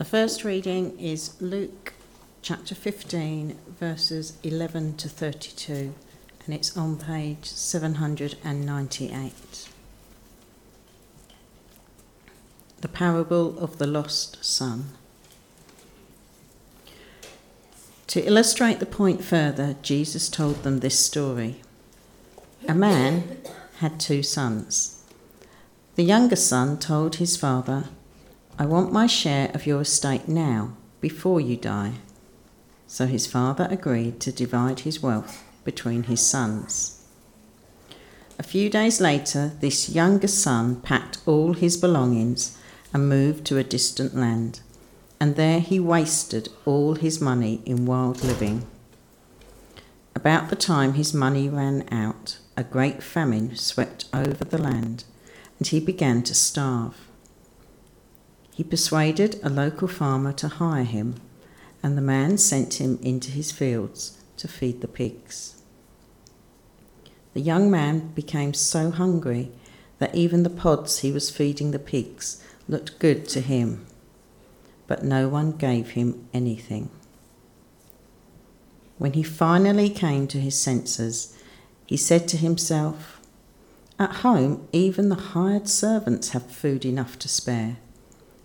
The first reading is Luke chapter 15, verses 11 to 32, and it's on page 798. The parable of the lost son. To illustrate the point further, Jesus told them this story. A man had two sons. The younger son told his father, I want my share of your estate now, before you die. So his father agreed to divide his wealth between his sons. A few days later, this younger son packed all his belongings and moved to a distant land, and there he wasted all his money in wild living. About the time his money ran out, a great famine swept over the land, and he began to starve. He persuaded a local farmer to hire him, and the man sent him into his fields to feed the pigs. The young man became so hungry that even the pods he was feeding the pigs looked good to him, but no one gave him anything. When he finally came to his senses, he said to himself, At home, even the hired servants have food enough to spare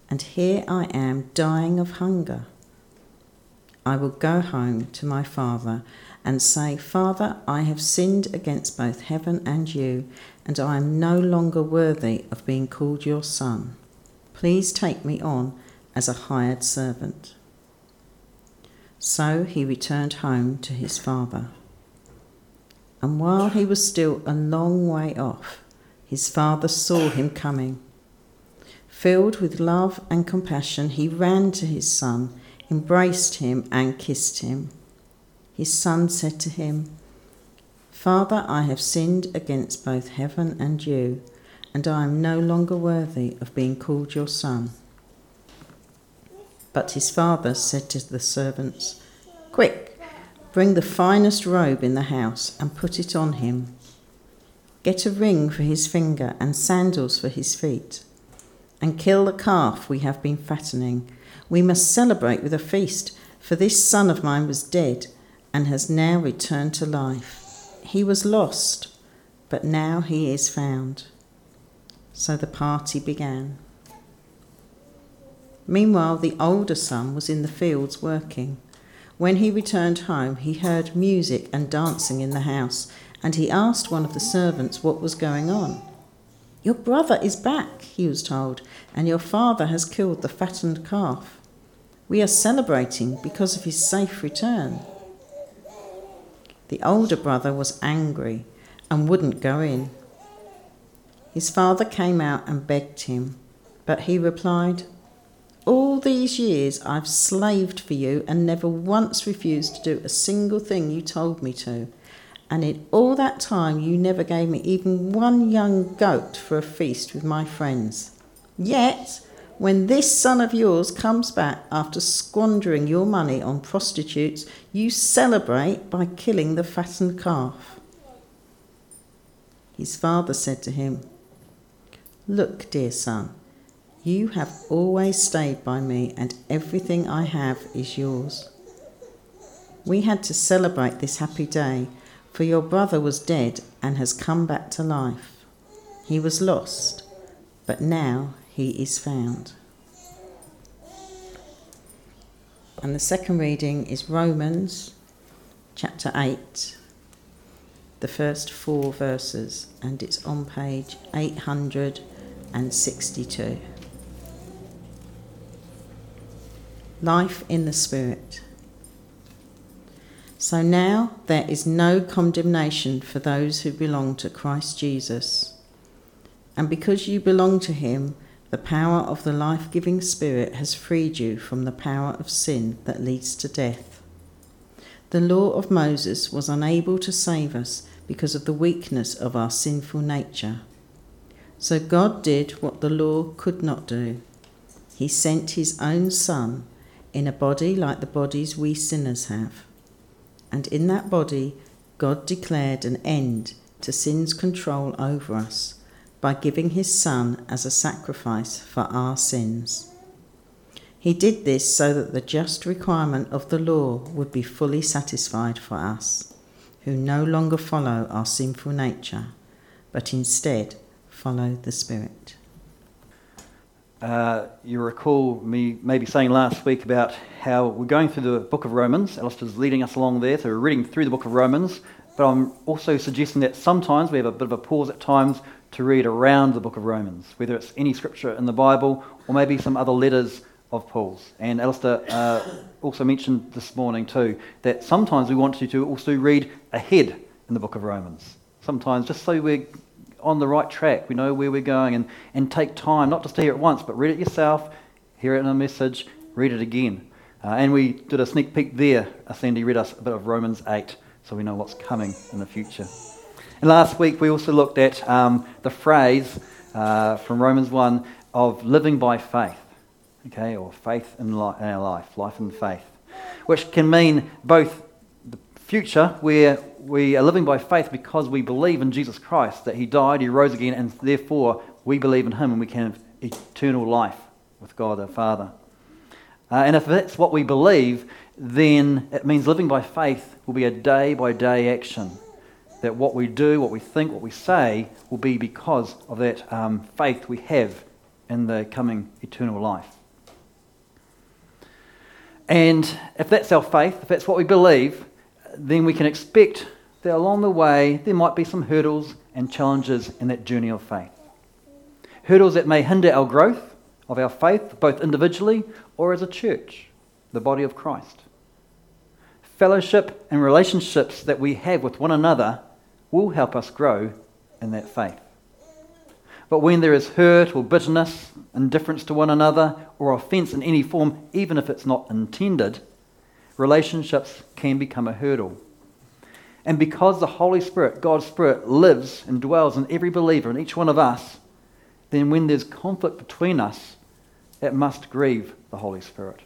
and here I am dying of hunger. I will go home to my father and say, Father, I have sinned against both heaven and you, and I am no longer worthy of being called your son. Please take me on as a hired servant. So he returned home to his father. And while he was still a long way off, his father saw him coming Filled with love and compassion, he ran to his son, embraced him, and kissed him. His son said to him, Father, I have sinned against both heaven and you, and I am no longer worthy of being called your son. But his father said to the servants, Quick, bring the finest robe in the house and put it on him. Get a ring for his finger and sandals for his feet and kill the calf we have been fattening. We must celebrate with a feast, for this son of mine was dead and has now returned to life. He was lost, but now he is found. So the party began. Meanwhile, the older son was in the fields working. When he returned home, he heard music and dancing in the house, and he asked one of the servants what was going on. Your brother is back, he was told, and your father has killed the fattened calf. We are celebrating because of his safe return. The older brother was angry and wouldn't go in. His father came out and begged him, but he replied, All these years I've slaved for you and never once refused to do a single thing you told me to and in all that time you never gave me even one young goat for a feast with my friends. Yet, when this son of yours comes back after squandering your money on prostitutes, you celebrate by killing the fattened calf. His father said to him, Look, dear son, you have always stayed by me, and everything I have is yours. We had to celebrate this happy day for your brother was dead and has come back to life. He was lost, but now he is found. And the second reading is Romans chapter 8, the first four verses, and it's on page 862. Life in the Spirit. So now there is no condemnation for those who belong to Christ Jesus. And because you belong to him, the power of the life giving Spirit has freed you from the power of sin that leads to death. The law of Moses was unable to save us because of the weakness of our sinful nature. So God did what the law could not do. He sent his own Son in a body like the bodies we sinners have and in that body, God declared an end to sin's control over us by giving his Son as a sacrifice for our sins. He did this so that the just requirement of the law would be fully satisfied for us, who no longer follow our sinful nature, but instead follow the Spirit. Uh, you recall me maybe saying last week about how we're going through the book of Romans. Alistair's leading us along there, so we're reading through the book of Romans. But I'm also suggesting that sometimes we have a bit of a pause at times to read around the book of Romans, whether it's any scripture in the Bible or maybe some other letters of Paul's. And Alistair uh, also mentioned this morning too that sometimes we want you to also read ahead in the book of Romans. Sometimes just so we're on the right track, we know where we're going, and, and take time not just to hear it once, but read it yourself, hear it in a message, read it again. Uh, and we did a sneak peek there. Sandy read us a bit of Romans 8, so we know what's coming in the future. And last week we also looked at um, the phrase uh, from Romans 1 of living by faith, okay, or faith in, li- in our life, life in faith, which can mean both the future where we are living by faith because we believe in Jesus Christ, that He died, He rose again, and therefore we believe in Him and we can have eternal life with God our Father. Uh, and if that's what we believe, then it means living by faith will be a day by day action. That what we do, what we think, what we say will be because of that um, faith we have in the coming eternal life. And if that's our faith, if that's what we believe, then we can expect that along the way there might be some hurdles and challenges in that journey of faith. Hurdles that may hinder our growth of our faith, both individually or as a church, the body of Christ. Fellowship and relationships that we have with one another will help us grow in that faith. But when there is hurt or bitterness, indifference to one another, or offence in any form, even if it's not intended, relationships can become a hurdle. And because the Holy Spirit, God's Spirit, lives and dwells in every believer, in each one of us, then when there's conflict between us, it must grieve the Holy Spirit.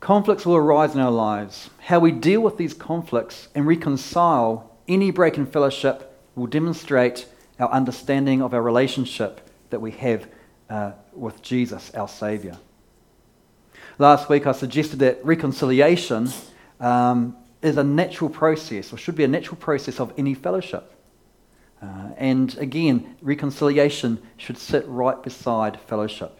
Conflicts will arise in our lives. How we deal with these conflicts and reconcile any break in fellowship will demonstrate our understanding of our relationship that we have uh, with Jesus, our Saviour. Last week I suggested that reconciliation um, is a natural process, or should be a natural process of any fellowship. Uh, and again, reconciliation should sit right beside fellowship.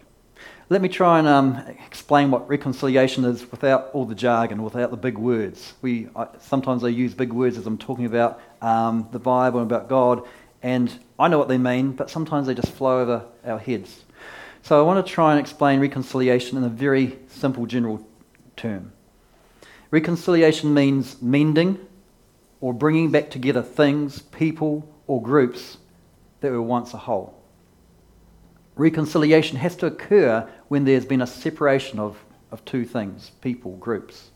Let me try and um, explain what reconciliation is without all the jargon, without the big words. We, I, sometimes I use big words as I'm talking about um, the Bible and about God, and I know what they mean, but sometimes they just flow over our heads. So I want to try and explain reconciliation in a very simple general term. Reconciliation means mending or bringing back together things, people, or groups that were once a whole. Reconciliation has to occur when there's been a separation of, of two things, people, groups.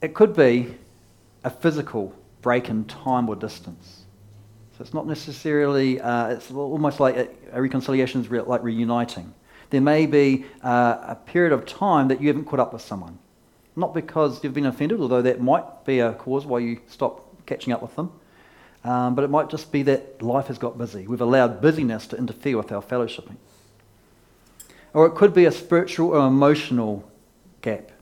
It could be a physical break in time or distance. So it's not necessarily, uh, it's almost like a, a reconciliation is re- like reuniting. There may be uh, a period of time that you haven't caught up with someone. Not because you've been offended, although that might be a cause why you stop catching up with them. Um, but it might just be that life has got busy. We've allowed busyness to interfere with our fellowshipping. Or it could be a spiritual or emotional gap.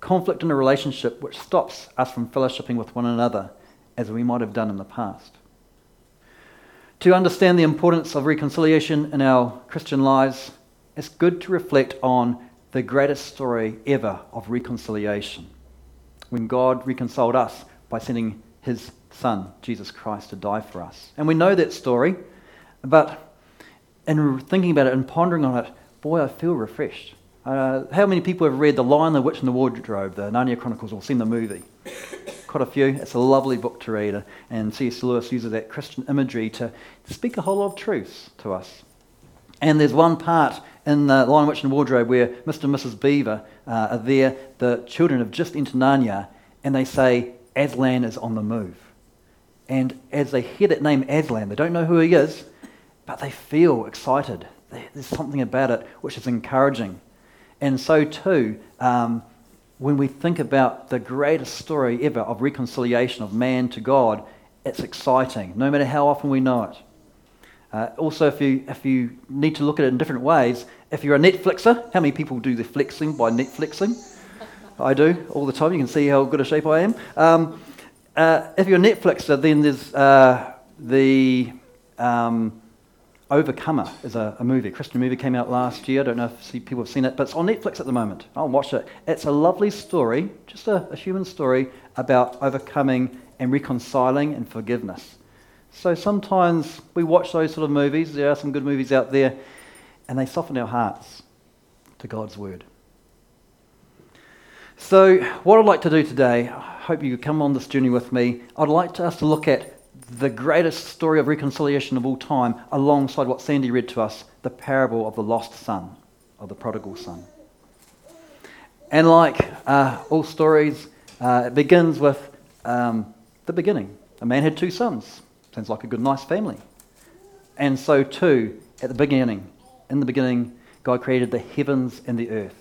Conflict in a relationship which stops us from fellowshipping with one another as we might have done in the past. To understand the importance of reconciliation in our Christian lives, it's good to reflect on the greatest story ever of reconciliation when God reconciled us by sending his Son, Jesus Christ, to die for us. And we know that story, but in thinking about it and pondering on it, boy, I feel refreshed. Uh, how many people have read The Lion, the Witch, and the Wardrobe, the Narnia Chronicles, or seen the movie? quite a few. It's a lovely book to read, and C.S. Lewis uses that Christian imagery to, speak a whole lot of truths to us. And there's one part in the Lion, Witch, and Wardrobe where Mr. and Mrs. Beaver uh, are there. The children have just entered Narnia, and they say, Aslan is on the move. And as they hear that name, Aslan, they don't know who he is, but they feel excited. There's something about it which is encouraging. And so, too, um, when we think about the greatest story ever of reconciliation of man to God, it's exciting, no matter how often we know it. Uh, also, if you, if you need to look at it in different ways, if you're a Netflixer, how many people do the flexing by Netflixing? I do all the time. You can see how good a shape I am. Um, uh, if you're a Netflixer, then there's uh, the um, Overcomer is a, a, movie, a Christian movie came out last year. I don't know if people have seen it, but it's on Netflix at the moment. I'll watch it. It's a lovely story, just a, a human story about overcoming and reconciling and forgiveness. So sometimes we watch those sort of movies. There are some good movies out there, and they soften our hearts to God's word. So, what I'd like to do today, I hope you come on this journey with me. I'd like to, us to look at the greatest story of reconciliation of all time, alongside what Sandy read to us the parable of the lost son, of the prodigal son. And like uh, all stories, uh, it begins with um, the beginning. A man had two sons. Sounds like a good, nice family. And so, too, at the beginning, in the beginning, God created the heavens and the earth.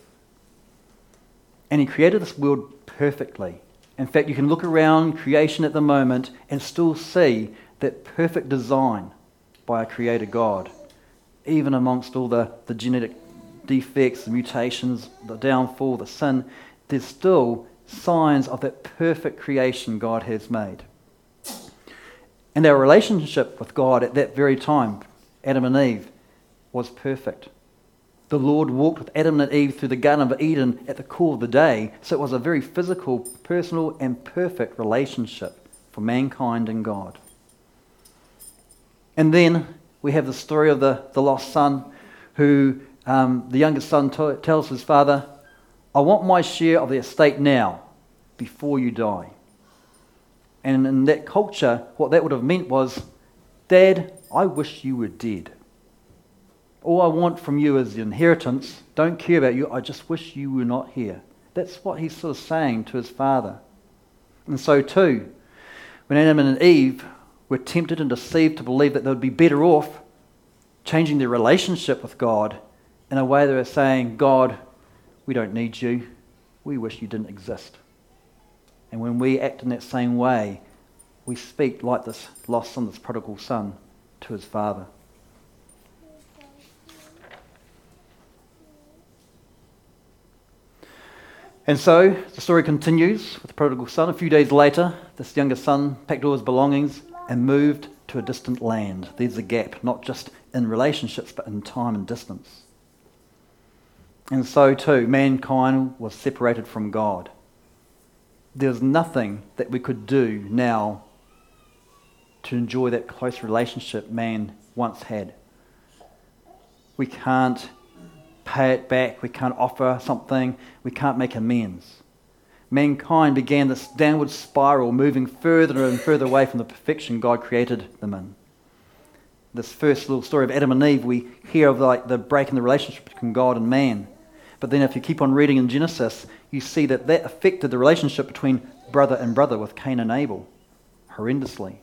And He created this world perfectly. In fact, you can look around creation at the moment and still see that perfect design by a creator God, even amongst all the, the genetic defects, the mutations, the downfall, the sin, there's still signs of that perfect creation God has made. And our relationship with God at that very time, Adam and Eve, was perfect the Lord walked with Adam and Eve through the Garden of Eden at the cool of the day. So it was a very physical, personal, and perfect relationship for mankind and God. And then we have the story of the, the lost son, who um, the youngest son t- tells his father, I want my share of the estate now, before you die. And in that culture, what that would have meant was, Dad, I wish you were dead. All I want from you is the inheritance. Don't care about you. I just wish you were not here. That's what he's sort of saying to his father. And so, too, when Adam and Eve were tempted and deceived to believe that they would be better off changing their relationship with God in a way they were saying, God, we don't need you. We wish you didn't exist. And when we act in that same way, we speak like this lost son, this prodigal son, to his father. And so the story continues with the prodigal son. A few days later, this younger son packed all his belongings and moved to a distant land. There's a gap, not just in relationships, but in time and distance. And so, too, mankind was separated from God. There's nothing that we could do now to enjoy that close relationship man once had. We can't pay it back, we can't offer something, we can't make amends. Mankind began this downward spiral, moving further and further away from the perfection God created them in. This first little story of Adam and Eve, we hear of like the break in the relationship between God and man. But then if you keep on reading in Genesis, you see that that affected the relationship between brother and brother with Cain and Abel horrendously.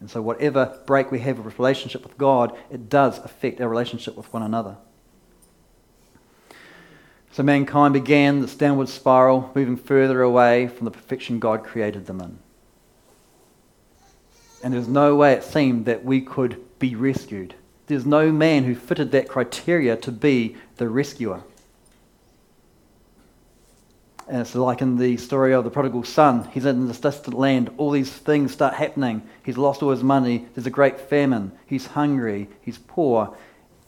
And so, whatever break we have of relationship with God, it does affect our relationship with one another. So mankind began this downward spiral, moving further away from the perfection God created them in. And there's no way it seemed that we could be rescued. There's no man who fitted that criteria to be the rescuer. And it's like in the story of the prodigal son. He's in this distant land. All these things start happening. He's lost all his money. There's a great famine. He's hungry. He's poor.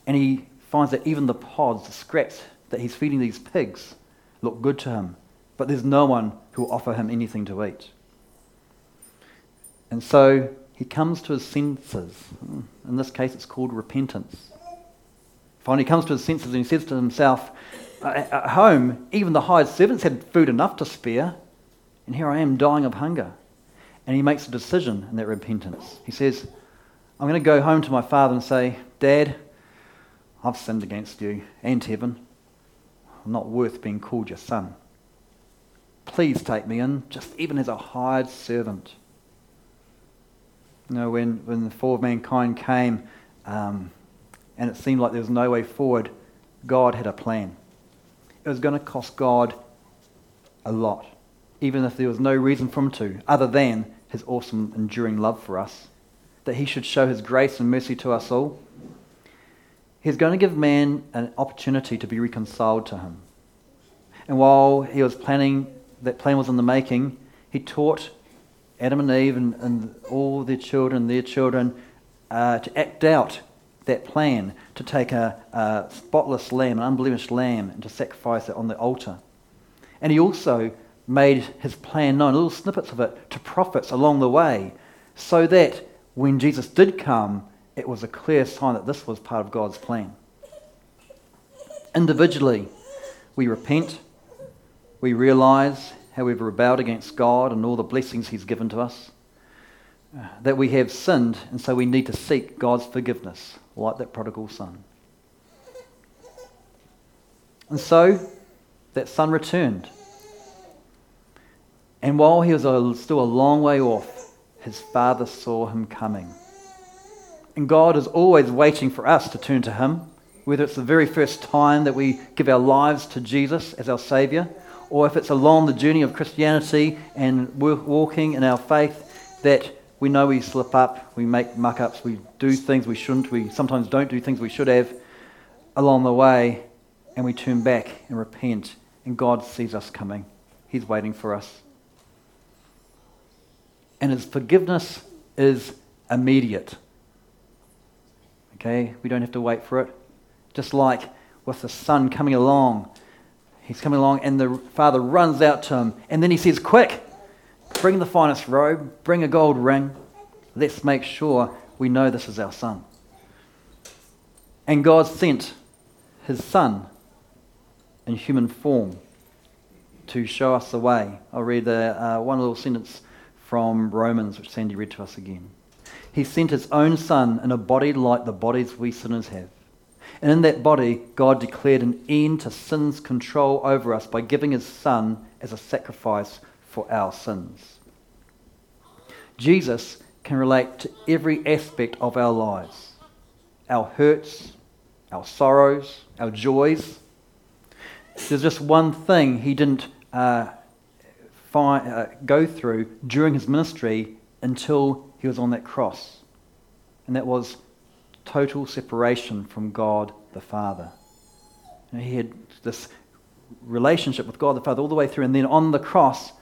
And he finds that even the pods, the scraps that he's feeding these pigs look good to him, but there's no one who will offer him anything to eat. And so he comes to his senses. In this case, it's called repentance. Finally, he comes to his senses and he says to himself, At home, even the hired servants had food enough to spare, and here I am dying of hunger. And he makes a decision in that repentance. He says, I'm going to go home to my father and say, Dad, I've sinned against you and heaven. I'm not worth being called your son. Please take me in, just even as a hired servant. You know, when, when the fall of mankind came um, and it seemed like there was no way forward, God had a plan. It was going to cost God a lot, even if there was no reason for him to, other than his awesome, enduring love for us. that he should show his grace and mercy to us all, he's going to give man an opportunity to be reconciled to him. And while he was planning, that plan was in the making, he taught Adam and Eve and, and all their children, their children, uh, to act out that plan to take a, a spotless lamb, an unblemished lamb, and to sacrifice it on the altar. And he also made his plan known, little snippets of it, to prophets along the way, so that when Jesus did come, it was a clear sign that this was part of God's plan. Individually, we repent, we realize how we've rebelled against God and all the blessings He's given to us, uh, that we have sinned, and so we need to seek God's forgiveness, like that prodigal son. And so, that son returned. And while he was still a long way off, his father saw him coming. And God is always waiting for us to turn to him, whether it's the very first time that we give our lives to Jesus as our Saviour, or if it's along the journey of Christianity and walking in our faith that we know we slip up, we make muck ups, we do things we shouldn't, we sometimes don't do things we should have along the way, and we turn back and repent, and God sees us coming. He's waiting for us. And His forgiveness is immediate. Okay? We don't have to wait for it. Just like with the son coming along, he's coming along, and the father runs out to him, and then he says, Quick, bring the finest robe, bring a gold ring. Let's make sure we know this is our son. And God sent his son in human form to show us the way. I'll read the, uh, one little sentence from Romans, which Sandy read to us again. He sent his own son in a body like the bodies we sinners have. And in that body, God declared an end to sin's control over us by giving his son as a sacrifice for our sins. Jesus can relate to every aspect of our lives our hurts, our sorrows, our joys. There's just one thing he didn't uh, find, uh, go through during his ministry until he was on that cross, and that was total separation from God the Father. And he had this relationship with God the Father all the way through, and then on the cross,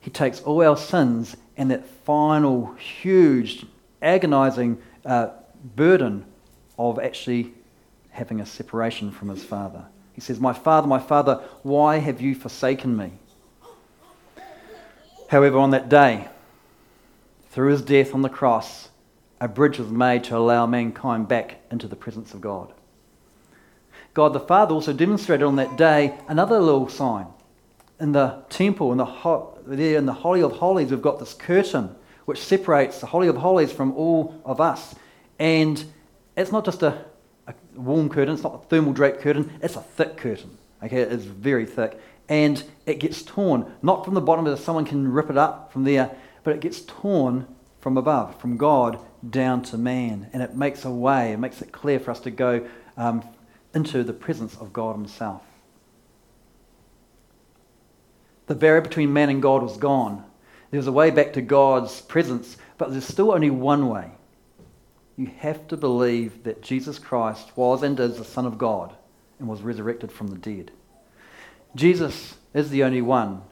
he takes all our sins and that final, huge, agonizing uh, burden of actually having a separation from his Father. He says, My Father, my Father, why have you forsaken me? However, on that day, through his death on the cross, a bridge was made to allow mankind back into the presence of God. God the Father also demonstrated on that day another little sign. In the temple, in the, ho- there in the Holy of Holies, we've got this curtain which separates the Holy of Holies from all of us. And it's not just a, a warm curtain, it's not a thermal draped curtain, it's a thick curtain. Okay, it's very thick. And it gets torn, not from the bottom where someone can rip it up from there, but it gets torn from above, from God down to man. And it makes a way, it makes it clear for us to go um, into the presence of God Himself. The barrier between man and God was gone. There was a way back to God's presence, but there's still only one way. You have to believe that Jesus Christ was and is the Son of God and was resurrected from the dead. Jesus is the only one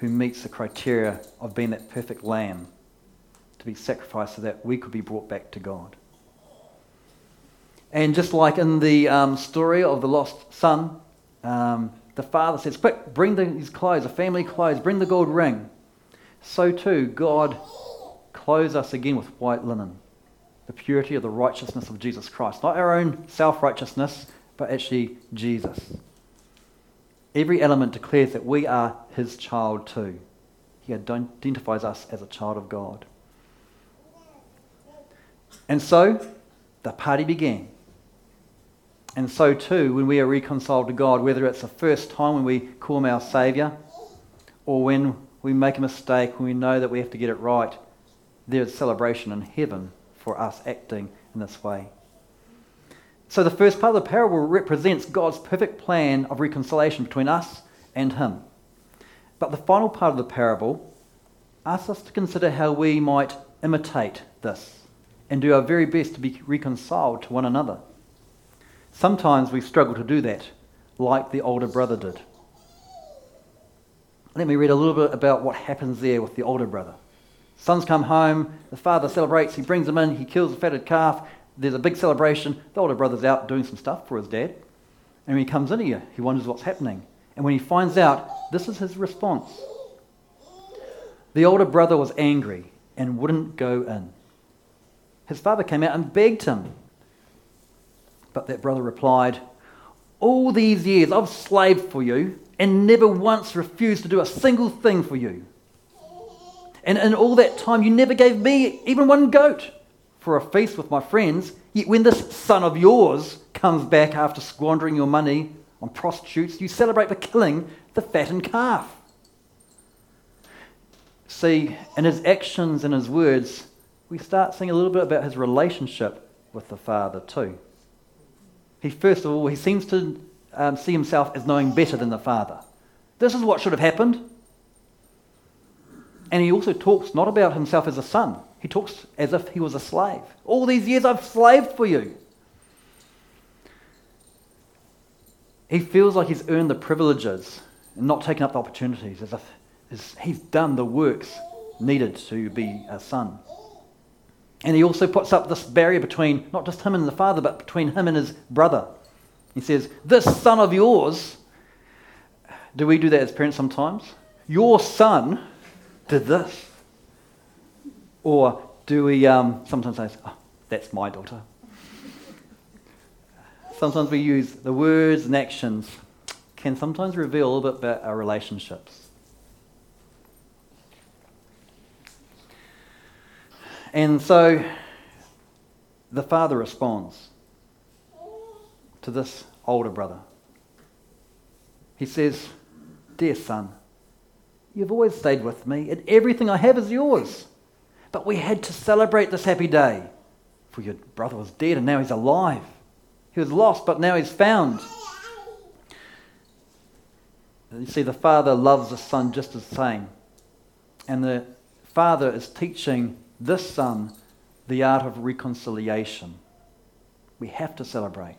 who meets the criteria of being that perfect lamb to be sacrificed so that we could be brought back to God. And just like in the um, story of the lost son, um, the father says, Quick, bring the, his clothes, the family clothes, bring the gold ring. So too, God clothes us again with white linen, the purity of the righteousness of Jesus Christ. Not our own self righteousness, but actually Jesus. Every element declares that we are his child too. He identifies us as a child of God. And so the party began. And so too, when we are reconciled to God, whether it's the first time when we call him our Saviour, or when we make a mistake, when we know that we have to get it right, there's celebration in heaven for us acting in this way. So the first part of the parable represents God's perfect plan of reconciliation between us and Him. But the final part of the parable asks us to consider how we might imitate this and do our very best to be reconciled to one another. Sometimes we struggle to do that, like the older brother did. Let me read a little bit about what happens there with the older brother. Sons come home, the father celebrates, he brings them in, he kills a fatted calf, there's a big celebration. The older brother's out doing some stuff for his dad. And when he comes in here, he wonders what's happening. And when he finds out, this is his response. The older brother was angry and wouldn't go in. His father came out and begged him. But that brother replied, All these years I've slaved for you and never once refused to do a single thing for you. And in all that time, you never gave me even one goat for a feast with my friends. Yet when this son of yours comes back after squandering your money on prostitutes, you celebrate the killing the fattened calf. See, in his actions and his words, we start seeing a little bit about his relationship with the Father too. He first of all, he seems to um, see himself as knowing better than the Father. This is what should have happened. And he also talks not about himself as a son, he talks as if he was a slave. All these years I've slaved for you. He feels like he's earned the privileges and not taken up the opportunities, as if he's done the works needed to be a son. And he also puts up this barrier between not just him and the father, but between him and his brother. He says, This son of yours, do we do that as parents sometimes? Your son did this. Or do we um, sometimes say, oh, That's my daughter? sometimes we use the words and actions can sometimes reveal a little bit about our relationships. And so the father responds to this older brother. He says, Dear son, you've always stayed with me, and everything I have is yours. But we had to celebrate this happy day, for your brother was dead and now he's alive. He was lost, but now he's found. You see, the father loves the son just the same. And the father is teaching this son the art of reconciliation. We have to celebrate.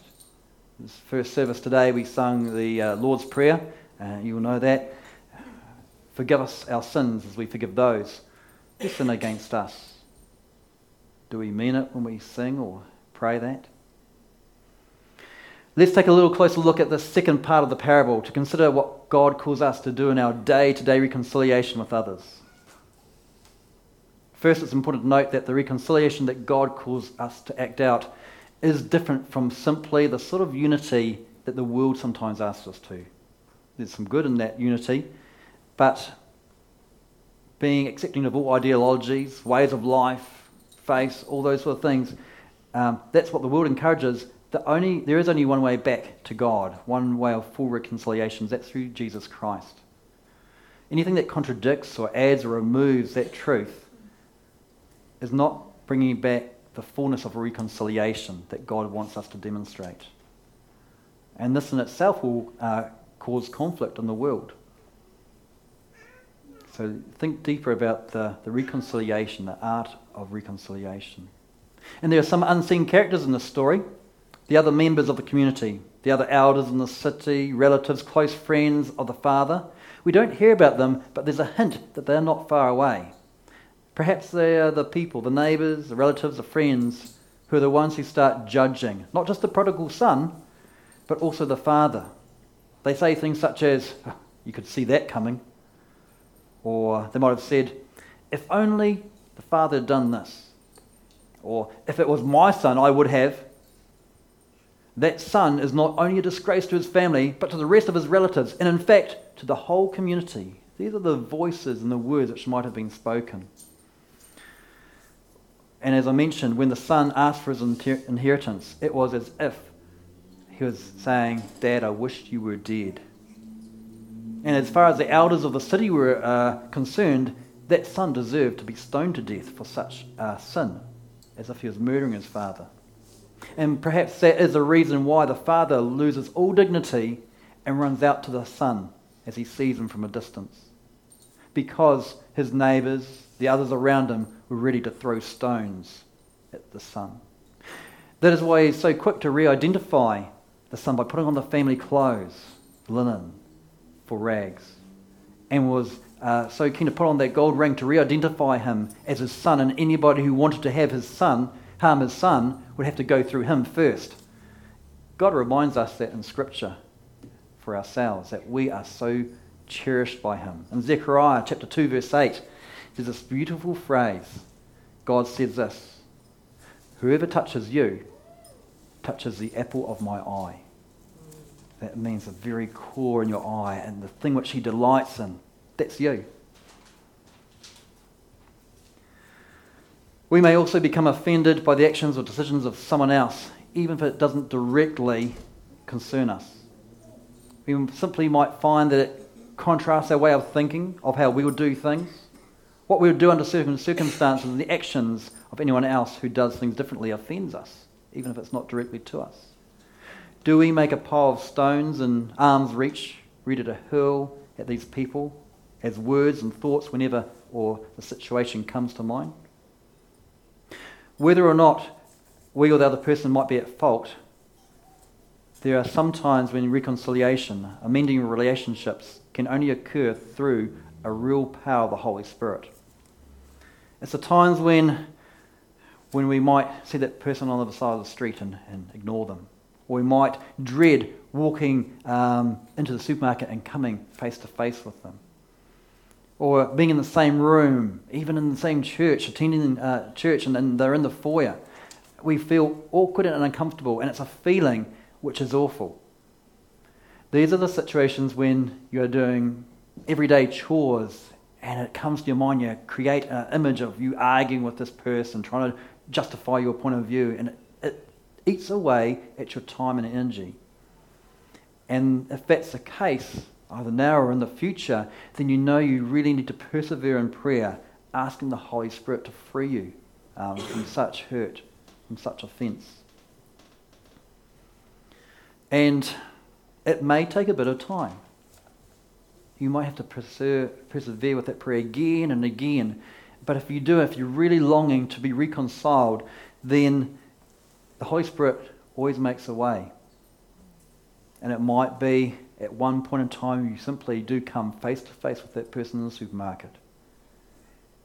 This first service today, we sung the uh, Lord's Prayer. Uh, you will know that. Forgive us our sins as we forgive those who sin against us. Do we mean it when we sing or pray that? Let's take a little closer look at the second part of the parable to consider what God calls us to do in our day to day reconciliation with others. First, it's important to note that the reconciliation that God calls us to act out is different from simply the sort of unity that the world sometimes asks us to. There's some good in that unity, but being accepting of all ideologies, ways of life, faith, all those sort of things, um, that's what the world encourages the only, there is only one way back to God, one way of full reconciliation. That's through Jesus Christ. Anything that contradicts or adds or removes that truth is not bringing back the fullness of reconciliation that God wants us to demonstrate. And this in itself will uh, cause conflict in the world. So think deeper about the, the reconciliation, the art of reconciliation. And there are some unseen characters in this story the other members of the community, the other elders in the city, relatives, close friends of the father. We don't hear about them, but there's a hint that they're not far away. Perhaps they are the people, the neighbours, the relatives, the friends, who are the ones who start judging, not just the prodigal son, but also the father. They say things such as, oh, You could see that coming. Or they might have said, If only the father had done this. Or, If it was my son, I would have that son is not only a disgrace to his family, but to the rest of his relatives, and in fact, to the whole community. These are the voices and the words which might have been spoken. And as I mentioned, when the son asked for his inheritance, it was as if he was saying, Dad, I wished you were dead. And as far as the elders of the city were uh, concerned, that son deserved to be stoned to death for such a sin, as if he was murdering his father. And perhaps that is the reason why the father loses all dignity and runs out to the son as he sees him from a distance. Because his neighbours, the others around him, were ready to throw stones at the son. That is why he's so quick to re identify the son by putting on the family clothes, linen, for rags, and was uh, so keen to put on that gold ring to re identify him as his son, and anybody who wanted to have his son, harm his son, would have to go through him first. God reminds us that in Scripture for ourselves, that we are so cherished by him. In Zechariah chapter 2, verse 8, there's this beautiful phrase. God says this Whoever touches you touches the apple of my eye. That means the very core in your eye and the thing which he delights in. That's you. We may also become offended by the actions or decisions of someone else, even if it doesn't directly concern us. We simply might find that it contrasts our way of thinking of how we would do things, what we would do under certain circumstances, and the actions of anyone else who does things differently offends us, even if it's not directly to us. Do we make a pile of stones and arms reach, ready to hurl at these people as words and thoughts whenever or the situation comes to mind? Whether or not we or the other person might be at fault, there are some times when reconciliation, amending relationships, can only occur through a real power of the Holy Spirit. It's the times when, when we might see that person on the other side of the street and, and ignore them. Or we might dread walking um, into the supermarket and coming face to face with them or being in the same room, even in the same church, attending uh, church, and, and they're in the foyer. We feel awkward and uncomfortable, and it's a feeling which is awful. These are the situations when you're doing everyday chores and it comes to your mind, you create an image of you arguing with this person, trying to justify your point of view, and it, it eats away at your time and energy. And if that's the case, either now or in the future, then you know you really need to persevere in prayer, asking the Holy Spirit to free you um, from such hurt, from such offence. And it may take a bit of time. You might have to persevere with that prayer again and again. But if you do, if you're really longing to be reconciled, then the Holy Spirit always makes a way. And it might be at one point in time you simply do come face to face with that person in the supermarket.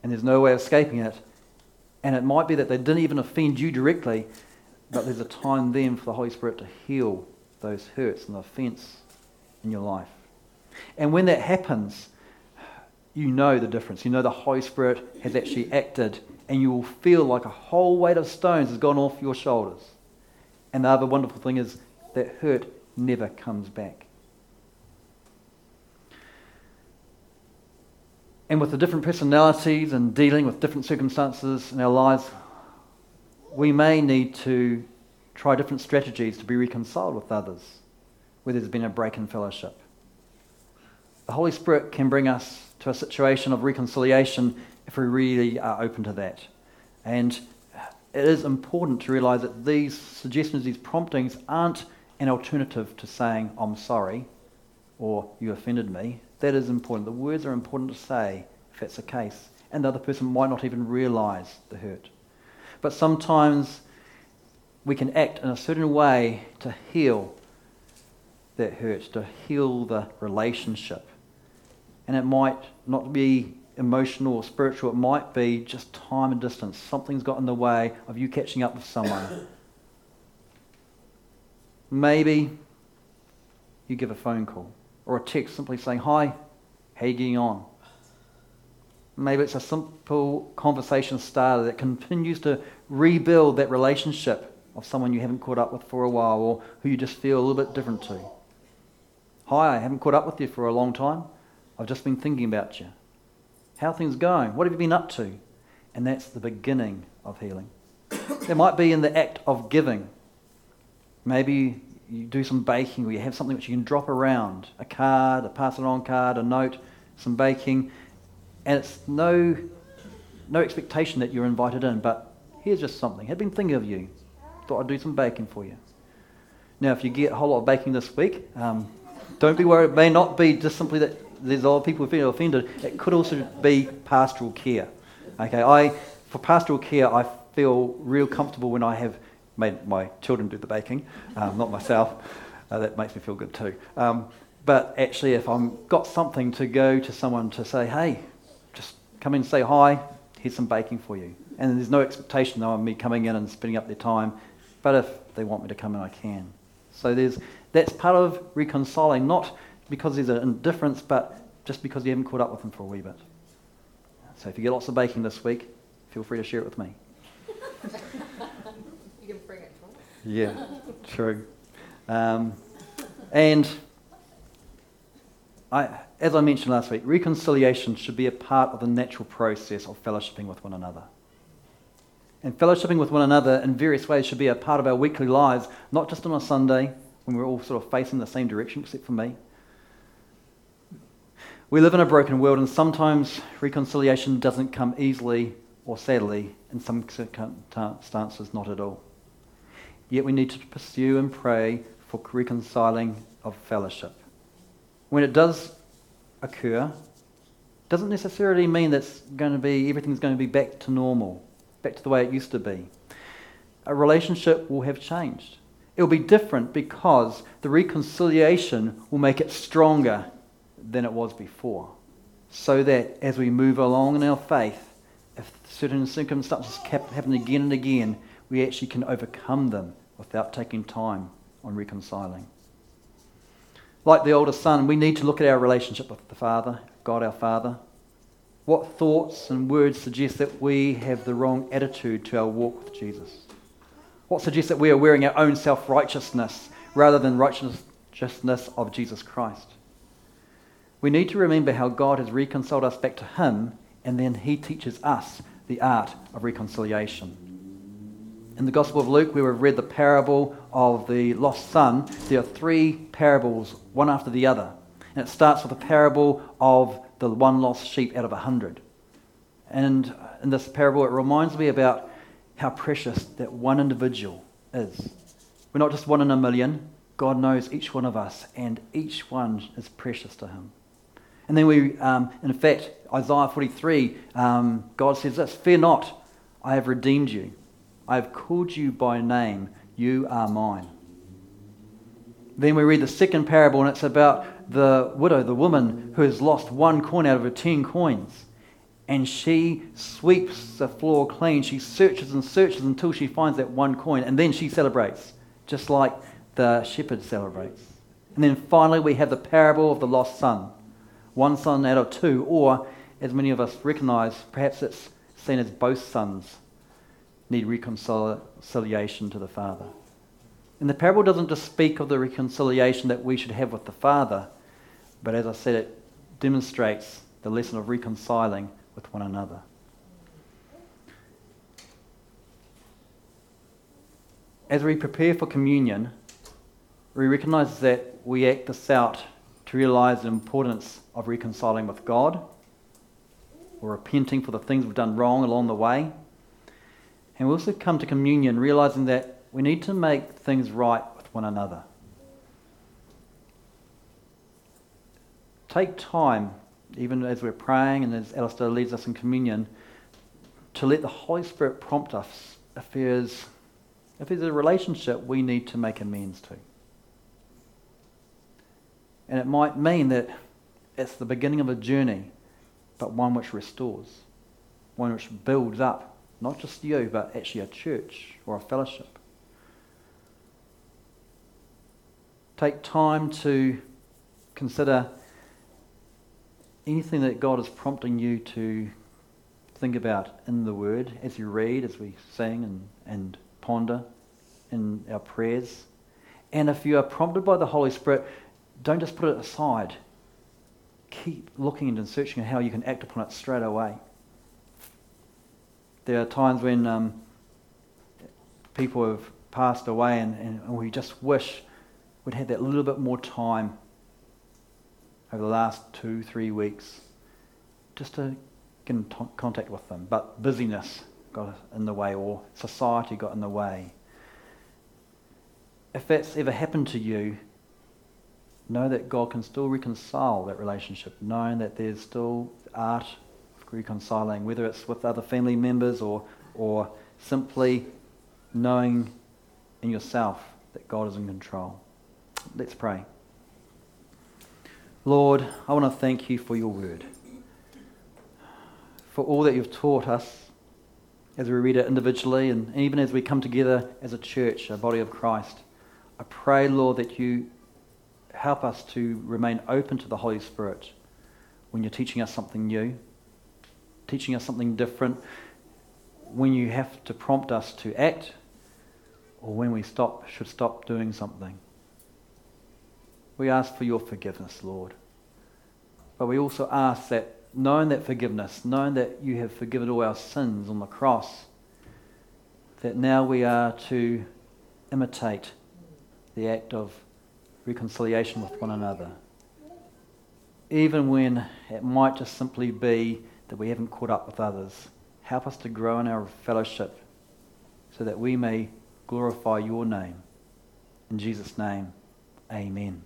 And there's no way of escaping it. And it might be that they didn't even offend you directly, but there's a time then for the Holy Spirit to heal those hurts and the offence in your life. And when that happens, you know the difference. You know the Holy Spirit has actually acted, and you will feel like a whole weight of stones has gone off your shoulders. And the other wonderful thing is that hurt never comes back. And with the different personalities and dealing with different circumstances in our lives, we may need to try different strategies to be reconciled with others where there's been a break in fellowship. The Holy Spirit can bring us to a situation of reconciliation if we really are open to that. And it is important to realize that these suggestions, these promptings, aren't an alternative to saying, I'm sorry, or you offended me. That is important. The words are important to say if that's the case. And the other person might not even realize the hurt. But sometimes we can act in a certain way to heal that hurt, to heal the relationship. And it might not be emotional or spiritual, it might be just time and distance. Something's got in the way of you catching up with someone. Maybe you give a phone call or a text simply saying, Hi, how you getting on? Maybe it's a simple conversation starter that continues to rebuild that relationship of someone you haven't caught up with for a while or who you just feel a little bit different to. Hi, I haven't caught up with you for a long time. I've just been thinking about you. How things going? What have you been up to? And that's the beginning of healing. It might be in the act of giving. Maybe you do some baking or you have something which you can drop around a card, a pass it on card, a note, some baking. And it's no, no expectation that you're invited in, but here's just something. I've been thinking of you. Thought I'd do some baking for you. Now, if you get a whole lot of baking this week, um, don't be worried. It may not be just simply that there's a lot of people who feel offended. It could also be pastoral care. Okay, I for pastoral care, I feel real comfortable when I have made my children do the baking, um, not myself. Uh, that makes me feel good too. Um, but actually, if I've got something to go to someone to say, hey, just come in and say hi, here's some baking for you. And there's no expectation though of me coming in and spending up their time. But if they want me to come in, I can. So there's, that's part of reconciling, not because there's an indifference, but just because you haven't caught up with them for a wee bit. So if you get lots of baking this week, feel free to share it with me. you can bring it Yeah, true. Um, and I, as I mentioned last week, reconciliation should be a part of the natural process of fellowshipping with one another. And fellowshipping with one another in various ways should be a part of our weekly lives, not just on a Sunday when we're all sort of facing the same direction, except for me. We live in a broken world, and sometimes reconciliation doesn't come easily or sadly, in some circumstances, not at all. Yet we need to pursue and pray for reconciling of fellowship. When it does occur, doesn't necessarily mean that's going to be everything's going to be back to normal, back to the way it used to be. A relationship will have changed. It will be different because the reconciliation will make it stronger than it was before. So that as we move along in our faith, if certain circumstances happen again and again, we actually can overcome them without taking time on reconciling. Like the older son, we need to look at our relationship with the Father, God our Father. What thoughts and words suggest that we have the wrong attitude to our walk with Jesus? What suggests that we are wearing our own self righteousness rather than righteousness of Jesus Christ? We need to remember how God has reconciled us back to Him, and then He teaches us the art of reconciliation. In the Gospel of Luke, where we've read the parable of the lost son, there are three parables, one after the other. And it starts with the parable of the one lost sheep out of a hundred. And in this parable, it reminds me about how precious that one individual is. We're not just one in a million. God knows each one of us, and each one is precious to Him. And then we, um, in fact, Isaiah 43, um, God says this Fear not, I have redeemed you. I have called you by name. You are mine. Then we read the second parable, and it's about the widow, the woman who has lost one coin out of her ten coins. And she sweeps the floor clean. She searches and searches until she finds that one coin. And then she celebrates, just like the shepherd celebrates. And then finally, we have the parable of the lost son one son out of two, or as many of us recognize, perhaps it's seen as both sons need reconciliation to the Father. And the parable doesn't just speak of the reconciliation that we should have with the Father, but as I said, it demonstrates the lesson of reconciling with one another. As we prepare for communion, we recognize that we act this out to realize the importance of reconciling with God or repenting for the things we've done wrong along the way. And we also come to communion realizing that we need to make things right with one another. Take time, even as we're praying and as Alistair leads us in communion, to let the Holy Spirit prompt us if there's, if there's a relationship we need to make amends to. And it might mean that it's the beginning of a journey, but one which restores, one which builds up not just you, but actually a church or a fellowship. Take time to consider anything that God is prompting you to think about in the Word as you read, as we sing and, and ponder in our prayers. And if you are prompted by the Holy Spirit, don't just put it aside. Keep looking and searching how you can act upon it straight away. There are times when um, people have passed away and, and we just wish we'd had that little bit more time over the last two, three weeks just to get in t- contact with them. But busyness got in the way or society got in the way. If that's ever happened to you, know that God can still reconcile that relationship, knowing that there's still art of reconciling, whether it's with other family members or, or simply knowing in yourself that God is in control. Let's pray. Lord, I want to thank you for your word, for all that you've taught us as we read it individually and even as we come together as a church, a body of Christ. I pray, Lord, that you help us to remain open to the Holy Spirit when you're teaching us something new, teaching us something different, when you have to prompt us to act, or when we stop should stop doing something. We ask for your forgiveness, Lord. But we also ask that, knowing that forgiveness, knowing that you have forgiven all our sins on the cross, that now we are to imitate the act of reconciliation with one another. Even when it might just simply be that we haven't caught up with others, help us to grow in our fellowship so that we may glorify your name. In Jesus' name, amen.